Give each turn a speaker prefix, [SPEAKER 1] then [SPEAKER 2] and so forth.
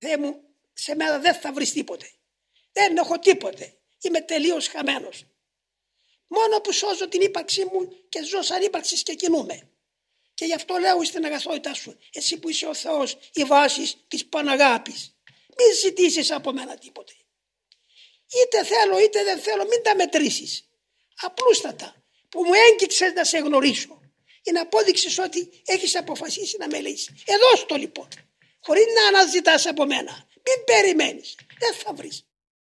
[SPEAKER 1] Θεέ μου, σε μένα δεν θα βρεις τίποτε. Δεν έχω τίποτε. Είμαι τελείως χαμένος. Μόνο που σώζω την ύπαρξή μου και ζω σαν ύπαρξης και κινούμε. Και γι' αυτό λέω στην αγαθότητά σου, εσύ που είσαι ο Θεός, η βάσης της Παναγάπης. Μην ζητήσεις από μένα τίποτε. Είτε θέλω είτε δεν θέλω, μην τα μετρήσεις. Απλούστατα, που μου έγκυξες να σε γνωρίσω. Είναι απόδειξη ότι έχεις αποφασίσει να με λύσει. Εδώ στο λοιπόν. Χωρίς να αναζητάς από μένα. Μην περιμένεις. Δεν θα βρεις.